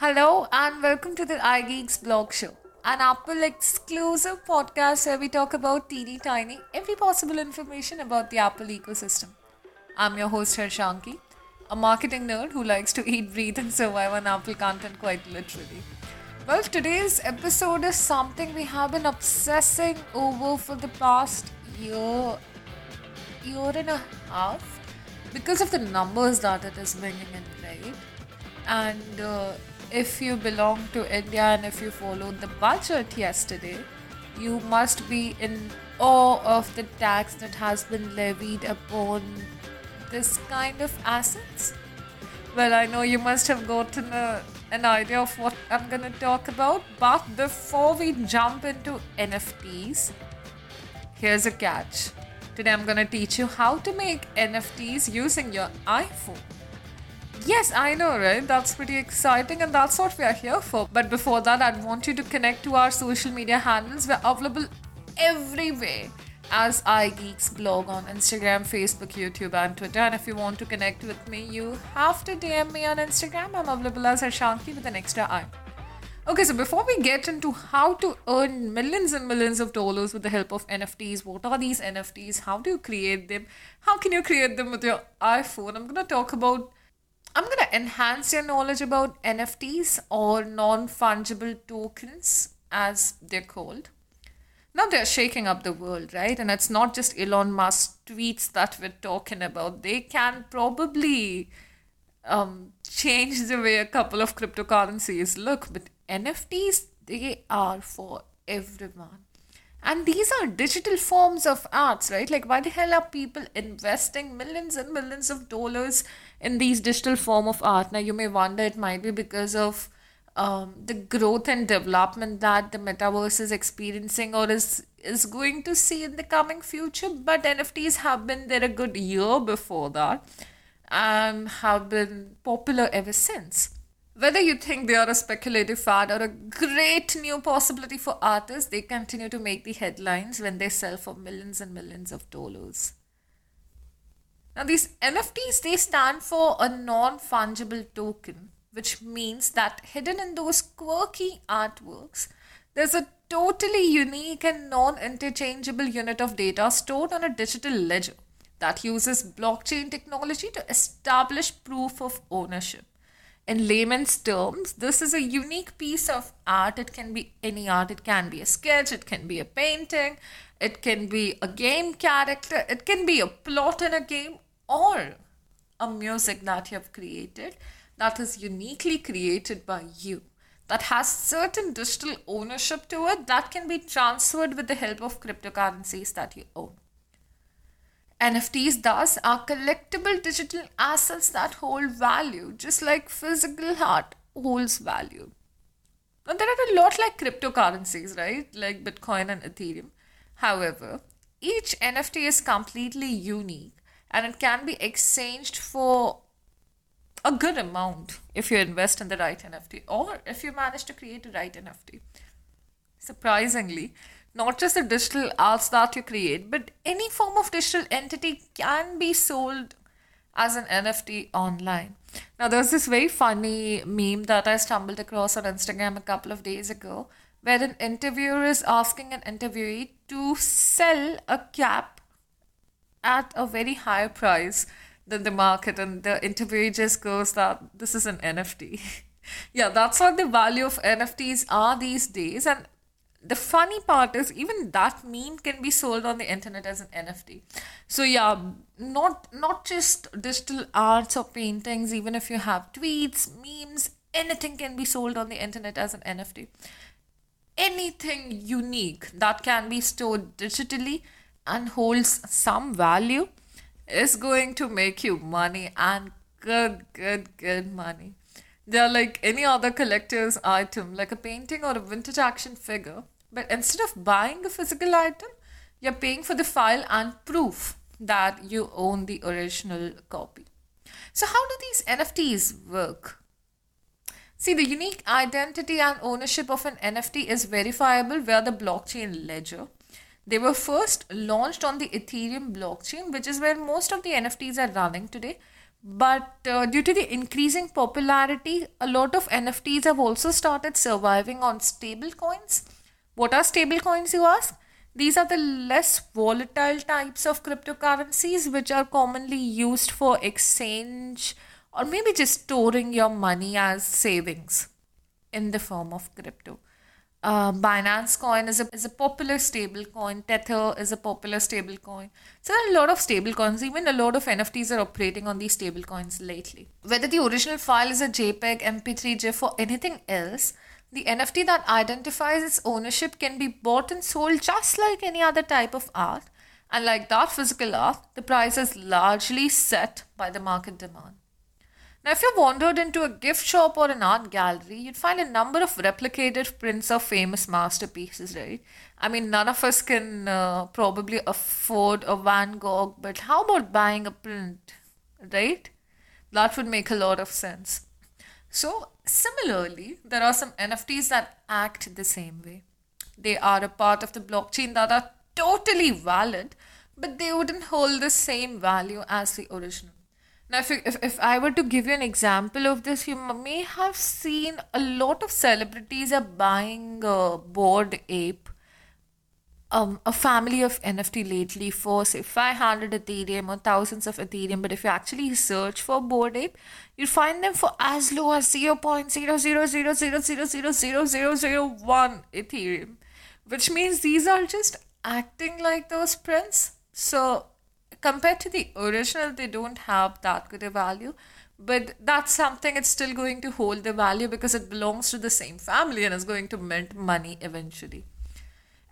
Hello and welcome to the iGeeks blog show, an Apple exclusive podcast where we talk about teeny tiny, every possible information about the Apple ecosystem. I'm your host Harshanki, a marketing nerd who likes to eat, breathe, and survive on Apple content quite literally. Well, today's episode is something we have been obsessing over for the past year, year and a half, because of the numbers that it is bringing in, right? And uh, if you belong to India and if you followed the budget yesterday, you must be in awe of the tax that has been levied upon this kind of assets. Well, I know you must have gotten a, an idea of what I'm going to talk about, but before we jump into NFTs, here's a catch. Today I'm going to teach you how to make NFTs using your iPhone. Yes, I know, right? That's pretty exciting, and that's what we are here for. But before that, I'd want you to connect to our social media handles. We're available everywhere as iGeeks blog on Instagram, Facebook, YouTube, and Twitter. And if you want to connect with me, you have to DM me on Instagram. I'm available as Harshanki with an extra I. Okay, so before we get into how to earn millions and millions of dollars with the help of NFTs, what are these NFTs? How do you create them? How can you create them with your iPhone? I'm going to talk about I'm going to enhance your knowledge about NFTs or non fungible tokens, as they're called. Now they're shaking up the world, right? And it's not just Elon Musk tweets that we're talking about. They can probably um, change the way a couple of cryptocurrencies look, but NFTs, they are for everyone. And these are digital forms of arts, right? Like, why the hell are people investing millions and millions of dollars in these digital form of art? Now, you may wonder it might be because of um, the growth and development that the metaverse is experiencing or is is going to see in the coming future. But NFTs have been there a good year before that, and have been popular ever since. Whether you think they are a speculative fad or a great new possibility for artists, they continue to make the headlines when they sell for millions and millions of dollars. Now, these NFTs they stand for a non fungible token, which means that hidden in those quirky artworks, there's a totally unique and non interchangeable unit of data stored on a digital ledger that uses blockchain technology to establish proof of ownership in layman's terms, this is a unique piece of art. It can be any art. It can be a sketch, it can be a painting, it can be a game character, it can be a plot in a game, or a music that you have created that is uniquely created by you, that has certain digital ownership to it that can be transferred with the help of cryptocurrencies that you own. NFTs, thus, are collectible digital assets that hold value, just like physical art holds value. Now, there are a lot like cryptocurrencies, right? Like Bitcoin and Ethereum. However, each NFT is completely unique and it can be exchanged for a good amount if you invest in the right NFT or if you manage to create a right NFT. Surprisingly, not just the digital arts that you create, but any form of digital entity can be sold as an NFT online. Now, there's this very funny meme that I stumbled across on Instagram a couple of days ago where an interviewer is asking an interviewee to sell a cap at a very higher price than the market, and the interviewee just goes that this is an NFT. yeah, that's what the value of NFTs are these days, and the funny part is even that meme can be sold on the internet as an nft so yeah not not just digital arts or paintings even if you have tweets memes anything can be sold on the internet as an nft anything unique that can be stored digitally and holds some value is going to make you money and good good good money. They're like any other collector's item, like a painting or a vintage action figure. But instead of buying a physical item, you're paying for the file and proof that you own the original copy. So, how do these NFTs work? See, the unique identity and ownership of an NFT is verifiable via the blockchain ledger. They were first launched on the Ethereum blockchain, which is where most of the NFTs are running today. But uh, due to the increasing popularity, a lot of NFTs have also started surviving on stable coins. What are stable coins, you ask? These are the less volatile types of cryptocurrencies which are commonly used for exchange or maybe just storing your money as savings in the form of crypto. Uh, Binance Coin is a, is a popular stable coin. Tether is a popular stable coin. So there are a lot of stable coins. Even a lot of NFTs are operating on these stable coins lately. Whether the original file is a JPEG, MP3, GIF, or anything else, the NFT that identifies its ownership can be bought and sold just like any other type of art. And like that physical art, the price is largely set by the market demand. Now, if you wandered into a gift shop or an art gallery, you'd find a number of replicated prints of famous masterpieces, right? I mean, none of us can uh, probably afford a Van Gogh, but how about buying a print, right? That would make a lot of sense. So, similarly, there are some NFTs that act the same way. They are a part of the blockchain that are totally valid, but they wouldn't hold the same value as the original. Now, if, if, if I were to give you an example of this, you may have seen a lot of celebrities are buying a Bored Ape um, a family of NFT lately for say 500 Ethereum or thousands of Ethereum. But if you actually search for Bored Ape, you find them for as low as 0.00000000001 Ethereum, which means these are just acting like those prints. So compared to the original, they don't have that good a value. But that's something it's still going to hold the value because it belongs to the same family and is going to mint money eventually.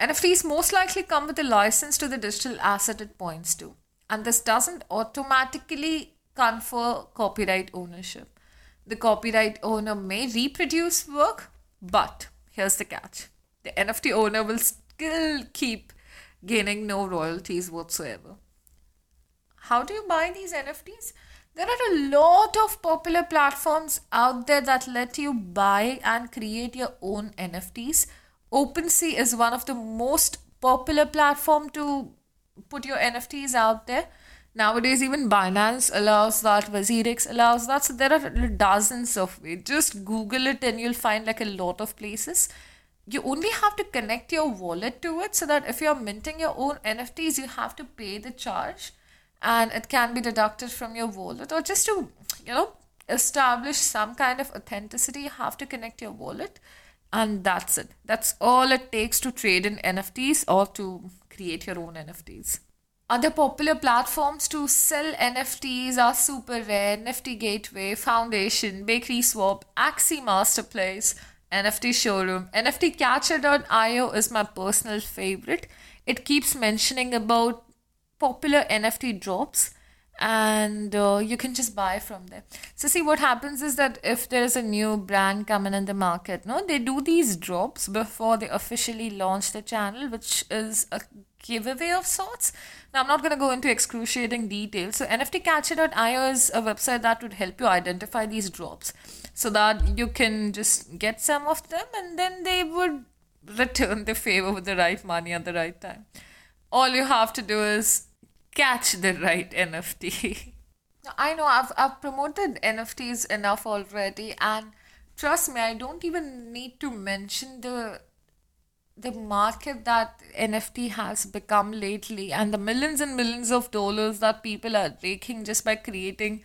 NFTs most likely come with a license to the digital asset it points to, and this doesn't automatically confer copyright ownership. The copyright owner may reproduce work, but here's the catch the NFT owner will still keep gaining no royalties whatsoever. How do you buy these NFTs? There are a lot of popular platforms out there that let you buy and create your own NFTs OpenSea is one of the most popular platform to put your NFTs out there. Nowadays, even Binance allows that, WazirX allows that. So there are dozens of ways. Just Google it and you'll find like a lot of places. You only have to connect your wallet to it so that if you're minting your own NFTs, you have to pay the charge and it can be deducted from your wallet or just to, you know, establish some kind of authenticity, you have to connect your wallet and that's it. That's all it takes to trade in NFTs or to create your own NFTs. Other popular platforms to sell NFTs are Super Rare, Nifty Gateway, Foundation, Bakery Swap, Axie Marketplace, NFT Showroom. NFT Catcher.io is my personal favorite. It keeps mentioning about popular NFT drops and uh, you can just buy from there. So see what happens is that if there's a new brand coming in the market no they do these drops before they officially launch the channel which is a giveaway of sorts. Now i'm not going to go into excruciating details. So nftcatcher.io is a website that would help you identify these drops so that you can just get some of them and then they would return the favor with the right money at the right time. All you have to do is catch the right NFT. I know I've I've promoted NFTs enough already and trust me I don't even need to mention the the market that NFT has become lately and the millions and millions of dollars that people are making just by creating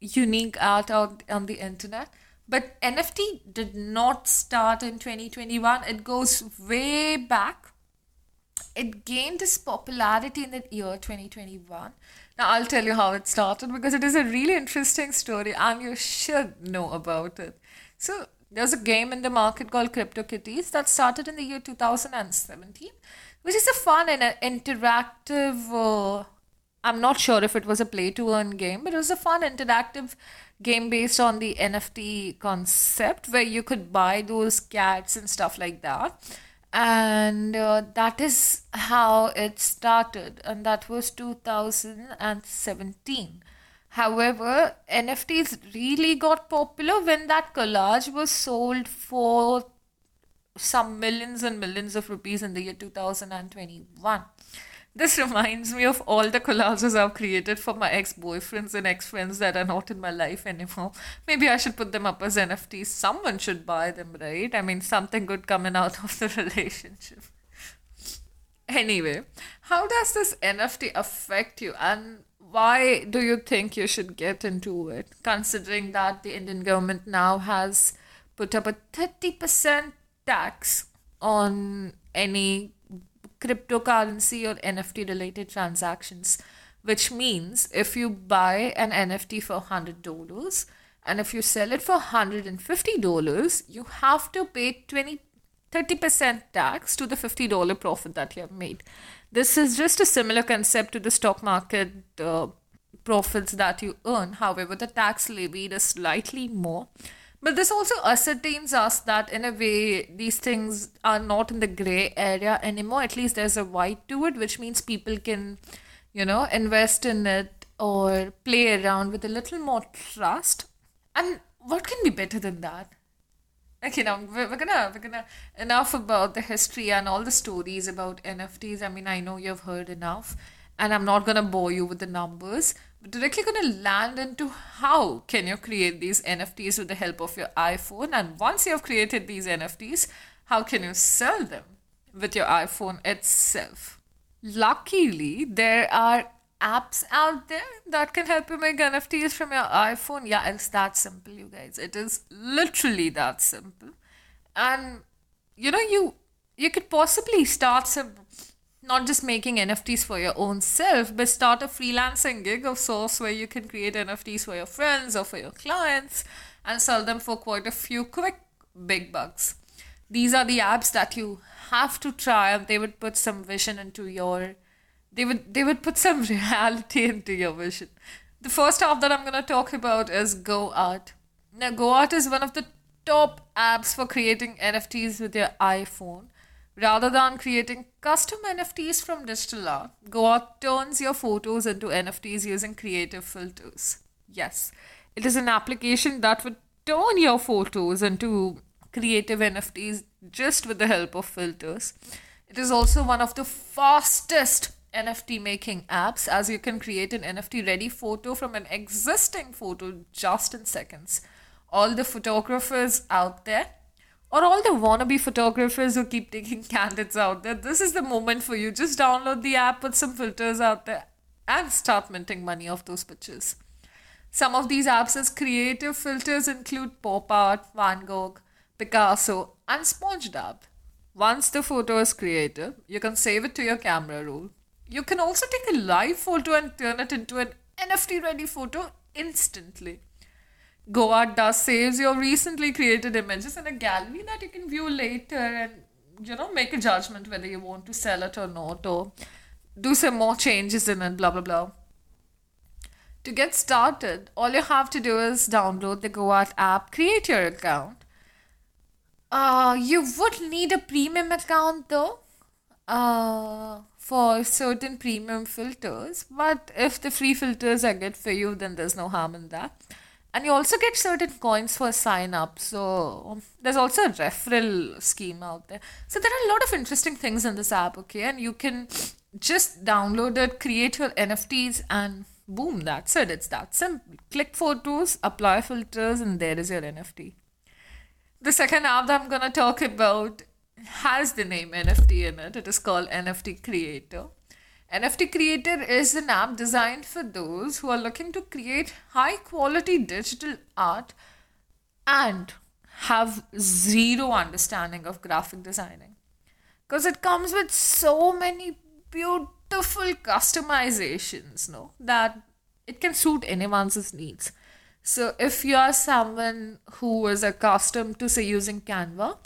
unique art out on the internet. But NFT did not start in 2021. It goes way back it gained its popularity in the year 2021. Now, I'll tell you how it started because it is a really interesting story and you should know about it. So, there's a game in the market called CryptoKitties that started in the year 2017, which is a fun and an interactive. Uh, I'm not sure if it was a play to earn game, but it was a fun interactive game based on the NFT concept where you could buy those cats and stuff like that and uh, that is how it started and that was 2017 however nfts really got popular when that collage was sold for some millions and millions of rupees in the year 2021 This reminds me of all the collages I've created for my ex boyfriends and ex friends that are not in my life anymore. Maybe I should put them up as NFTs. Someone should buy them, right? I mean, something good coming out of the relationship. Anyway, how does this NFT affect you and why do you think you should get into it? Considering that the Indian government now has put up a 30% tax on any cryptocurrency or NFT related transactions, which means if you buy an NFT for $100 and if you sell it for $150, you have to pay 20 30% tax to the $50 profit that you have made. This is just a similar concept to the stock market uh, profits that you earn. However, the tax levied is slightly more. But this also ascertains us that in a way these things are not in the gray area anymore. At least there's a white to it, which means people can, you know, invest in it or play around with a little more trust. And what can be better than that? Okay, now we're, we're gonna we're gonna enough about the history and all the stories about NFTs. I mean, I know you've heard enough, and I'm not gonna bore you with the numbers. Directly gonna land into how can you create these NFTs with the help of your iPhone, and once you have created these NFTs, how can you sell them with your iPhone itself? Luckily, there are apps out there that can help you make NFTs from your iPhone. Yeah, it's that simple, you guys. It is literally that simple. And you know, you you could possibly start some not just making NFTs for your own self, but start a freelancing gig of sorts where you can create NFTs for your friends or for your clients and sell them for quite a few quick big bucks. These are the apps that you have to try and they would put some vision into your they would they would put some reality into your vision. The first app that I'm gonna talk about is GoArt. Now GoArt is one of the top apps for creating NFTs with your iPhone. Rather than creating custom NFTs from digital art, GoArt turns your photos into NFTs using creative filters. Yes, it is an application that would turn your photos into creative NFTs just with the help of filters. It is also one of the fastest NFT making apps as you can create an NFT ready photo from an existing photo just in seconds. All the photographers out there, or all the wannabe photographers who keep taking candidates out there, this is the moment for you. Just download the app, put some filters out there, and start minting money off those pictures. Some of these apps as creative filters include pop art, Van Gogh, Picasso, and SpongeDub. Once the photo is created, you can save it to your camera roll you can also take a live photo and turn it into an NFT ready photo instantly. GoArt does saves your recently created images in a gallery that you can view later and you know make a judgment whether you want to sell it or not or do some more changes in it, blah blah blah. To get started, all you have to do is download the GoArt app, create your account. Uh, you would need a premium account though. Uh, for certain premium filters. But if the free filters are good for you, then there's no harm in that. And you also get certain coins for sign up. So um, there's also a referral scheme out there. So there are a lot of interesting things in this app, okay? And you can just download it, create your NFTs, and boom, that's it. It's that simple. Click photos, apply filters, and there is your NFT. The second app that I'm going to talk about has the name NFT in it. It is called NFT Creator. NFT Creator is an app designed for those who are looking to create high quality digital art and have zero understanding of graphic designing. Because it comes with so many beautiful customizations, no? That it can suit anyone's needs. So if you are someone who is accustomed to say using Canva,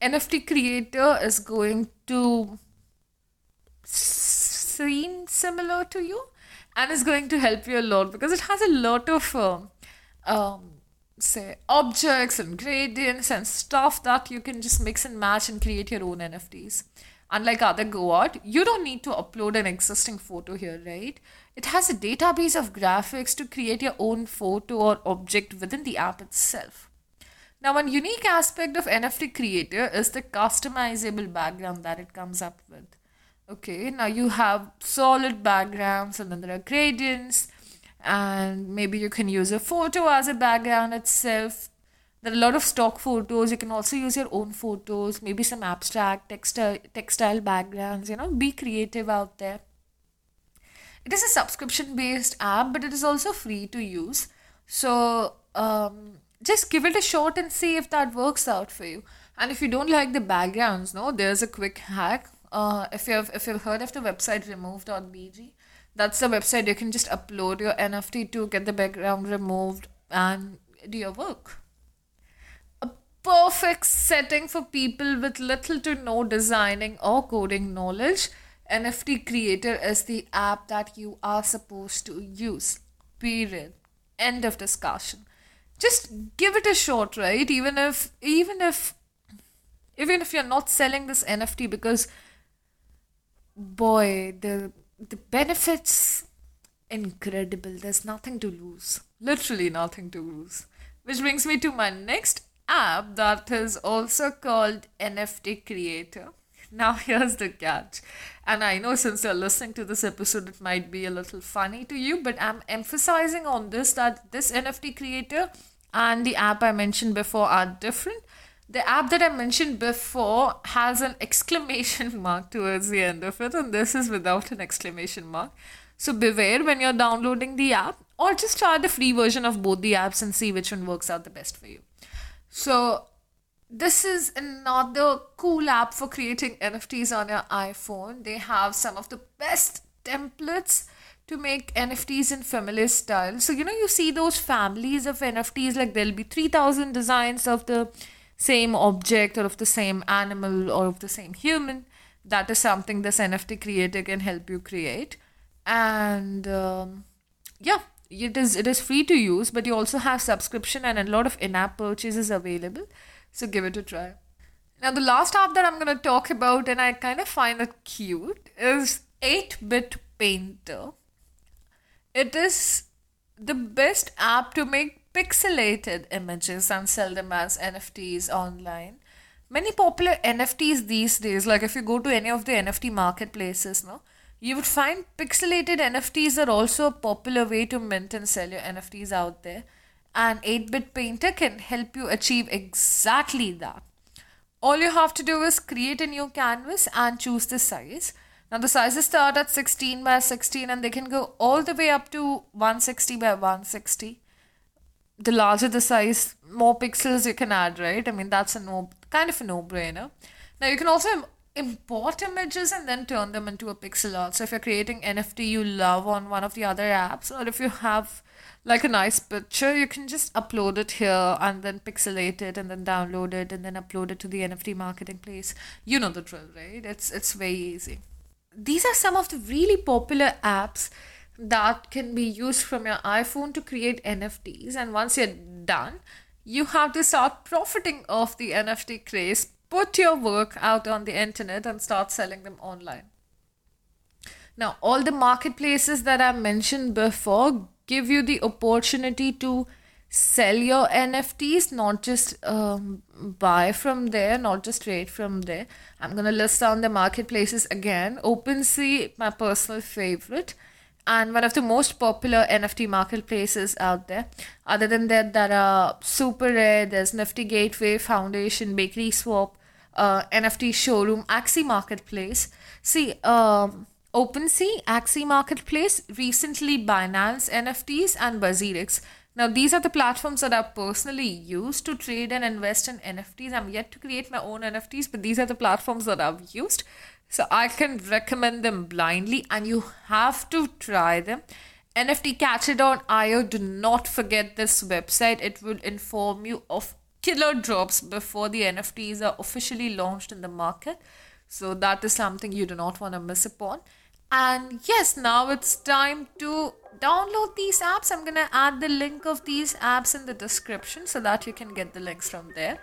NFT creator is going to seem similar to you and is going to help you a lot because it has a lot of um, um, say objects and gradients and stuff that you can just mix and match and create your own NFTs. Unlike other GoArt, you don't need to upload an existing photo here, right? It has a database of graphics to create your own photo or object within the app itself. Now, one unique aspect of NFT Creator is the customizable background that it comes up with. Okay, now you have solid backgrounds and then there are gradients, and maybe you can use a photo as a background itself. There are a lot of stock photos. You can also use your own photos, maybe some abstract textile textile backgrounds. You know, be creative out there. It is a subscription based app, but it is also free to use. So um, just give it a shot and see if that works out for you. And if you don't like the backgrounds, no, there's a quick hack. Uh, if you've if you've heard of the website remove.bg, that's the website you can just upload your NFT to get the background removed and do your work. A perfect setting for people with little to no designing or coding knowledge. NFT Creator is the app that you are supposed to use. Period. End of discussion. Just give it a shot, right? Even if even if even if you're not selling this NFT because boy, the the benefits incredible. There's nothing to lose. Literally nothing to lose. Which brings me to my next app that is also called NFT Creator. Now here's the catch. And I know since you're listening to this episode it might be a little funny to you, but I'm emphasizing on this that this NFT creator and the app I mentioned before are different the app that I mentioned before has an exclamation mark towards the end of it, and this is without an exclamation mark. So beware when you're downloading the app, or just try the free version of both the apps and see which one works out the best for you. So, this is another cool app for creating NFTs on your iPhone. They have some of the best templates to make NFTs in familiar style. So, you know, you see those families of NFTs, like there'll be 3000 designs of the same object or of the same animal or of the same human. That is something this NFT creator can help you create. And um, yeah, it is it is free to use, but you also have subscription and a lot of in-app purchases available. So give it a try. Now the last app that I'm gonna talk about, and I kind of find it cute, is 8-bit Painter. It is the best app to make pixelated images and sell them as NFTs online. Many popular NFTs these days, like if you go to any of the NFT marketplaces, no, you would find pixelated NFTs are also a popular way to mint and sell your NFTs out there. And 8 bit painter can help you achieve exactly that. All you have to do is create a new canvas and choose the size. Now the sizes start at 16 by 16 and they can go all the way up to 160 by 160 the larger the size, more pixels you can add, right? I mean, that's a no kind of a no brainer. Now, you can also import images and then turn them into a pixel art. So, if you're creating NFT you love on one of the other apps, or if you have like a nice picture, you can just upload it here and then pixelate it and then download it and then upload it to the NFT marketing place. You know the drill, right? It's it's very easy. These are some of the really popular apps that can be used from your iPhone to create NFTs. And once you're done, you have to start profiting off the NFT craze, put your work out on the internet, and start selling them online. Now, all the marketplaces that I mentioned before give you the opportunity to sell your NFTs, not just um, buy from there, not just trade from there. I'm going to list down the marketplaces again. OpenSea, my personal favorite and one of the most popular NFT marketplaces out there. Other than that, there are Super Rare, there's Nifty Gateway, Foundation, Bakery Swap, uh, NFT Showroom, Axie Marketplace. See, um, OpenSea, Axie Marketplace, recently Binance NFTs, and WazirX. Now, these are the platforms that I personally use to trade and invest in NFTs. I'm yet to create my own NFTs, but these are the platforms that I've used. So I can recommend them blindly and you have to try them. NFTcatcher.io, do not forget this website. It will inform you of killer drops before the NFTs are officially launched in the market. So that is something you do not want to miss upon. And yes, now it's time to download these apps. I'm going to add the link of these apps in the description so that you can get the links from there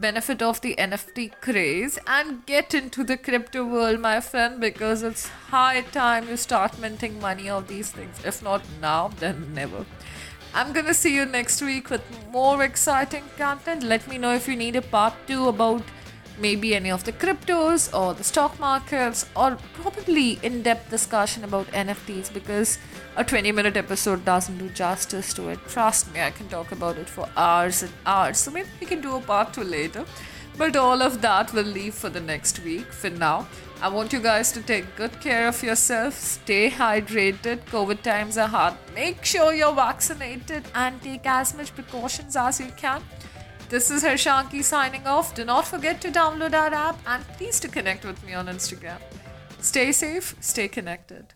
benefit of the NFT craze and get into the crypto world, my friend, because it's high time you start minting money of these things. If not now, then never. I'm gonna see you next week with more exciting content. Let me know if you need a part two about maybe any of the cryptos or the stock markets, or probably in depth discussion about NFTs because a 20 minute episode doesn't do justice to it. Trust me, I can talk about it for hours and hours. So maybe we can do a part two later. But all of that will leave for the next week. For now, I want you guys to take good care of yourself, stay hydrated. COVID times are hard. Make sure you're vaccinated and take as much precautions as you can. This is Harshanki signing off. Do not forget to download our app and please to connect with me on Instagram. Stay safe, stay connected.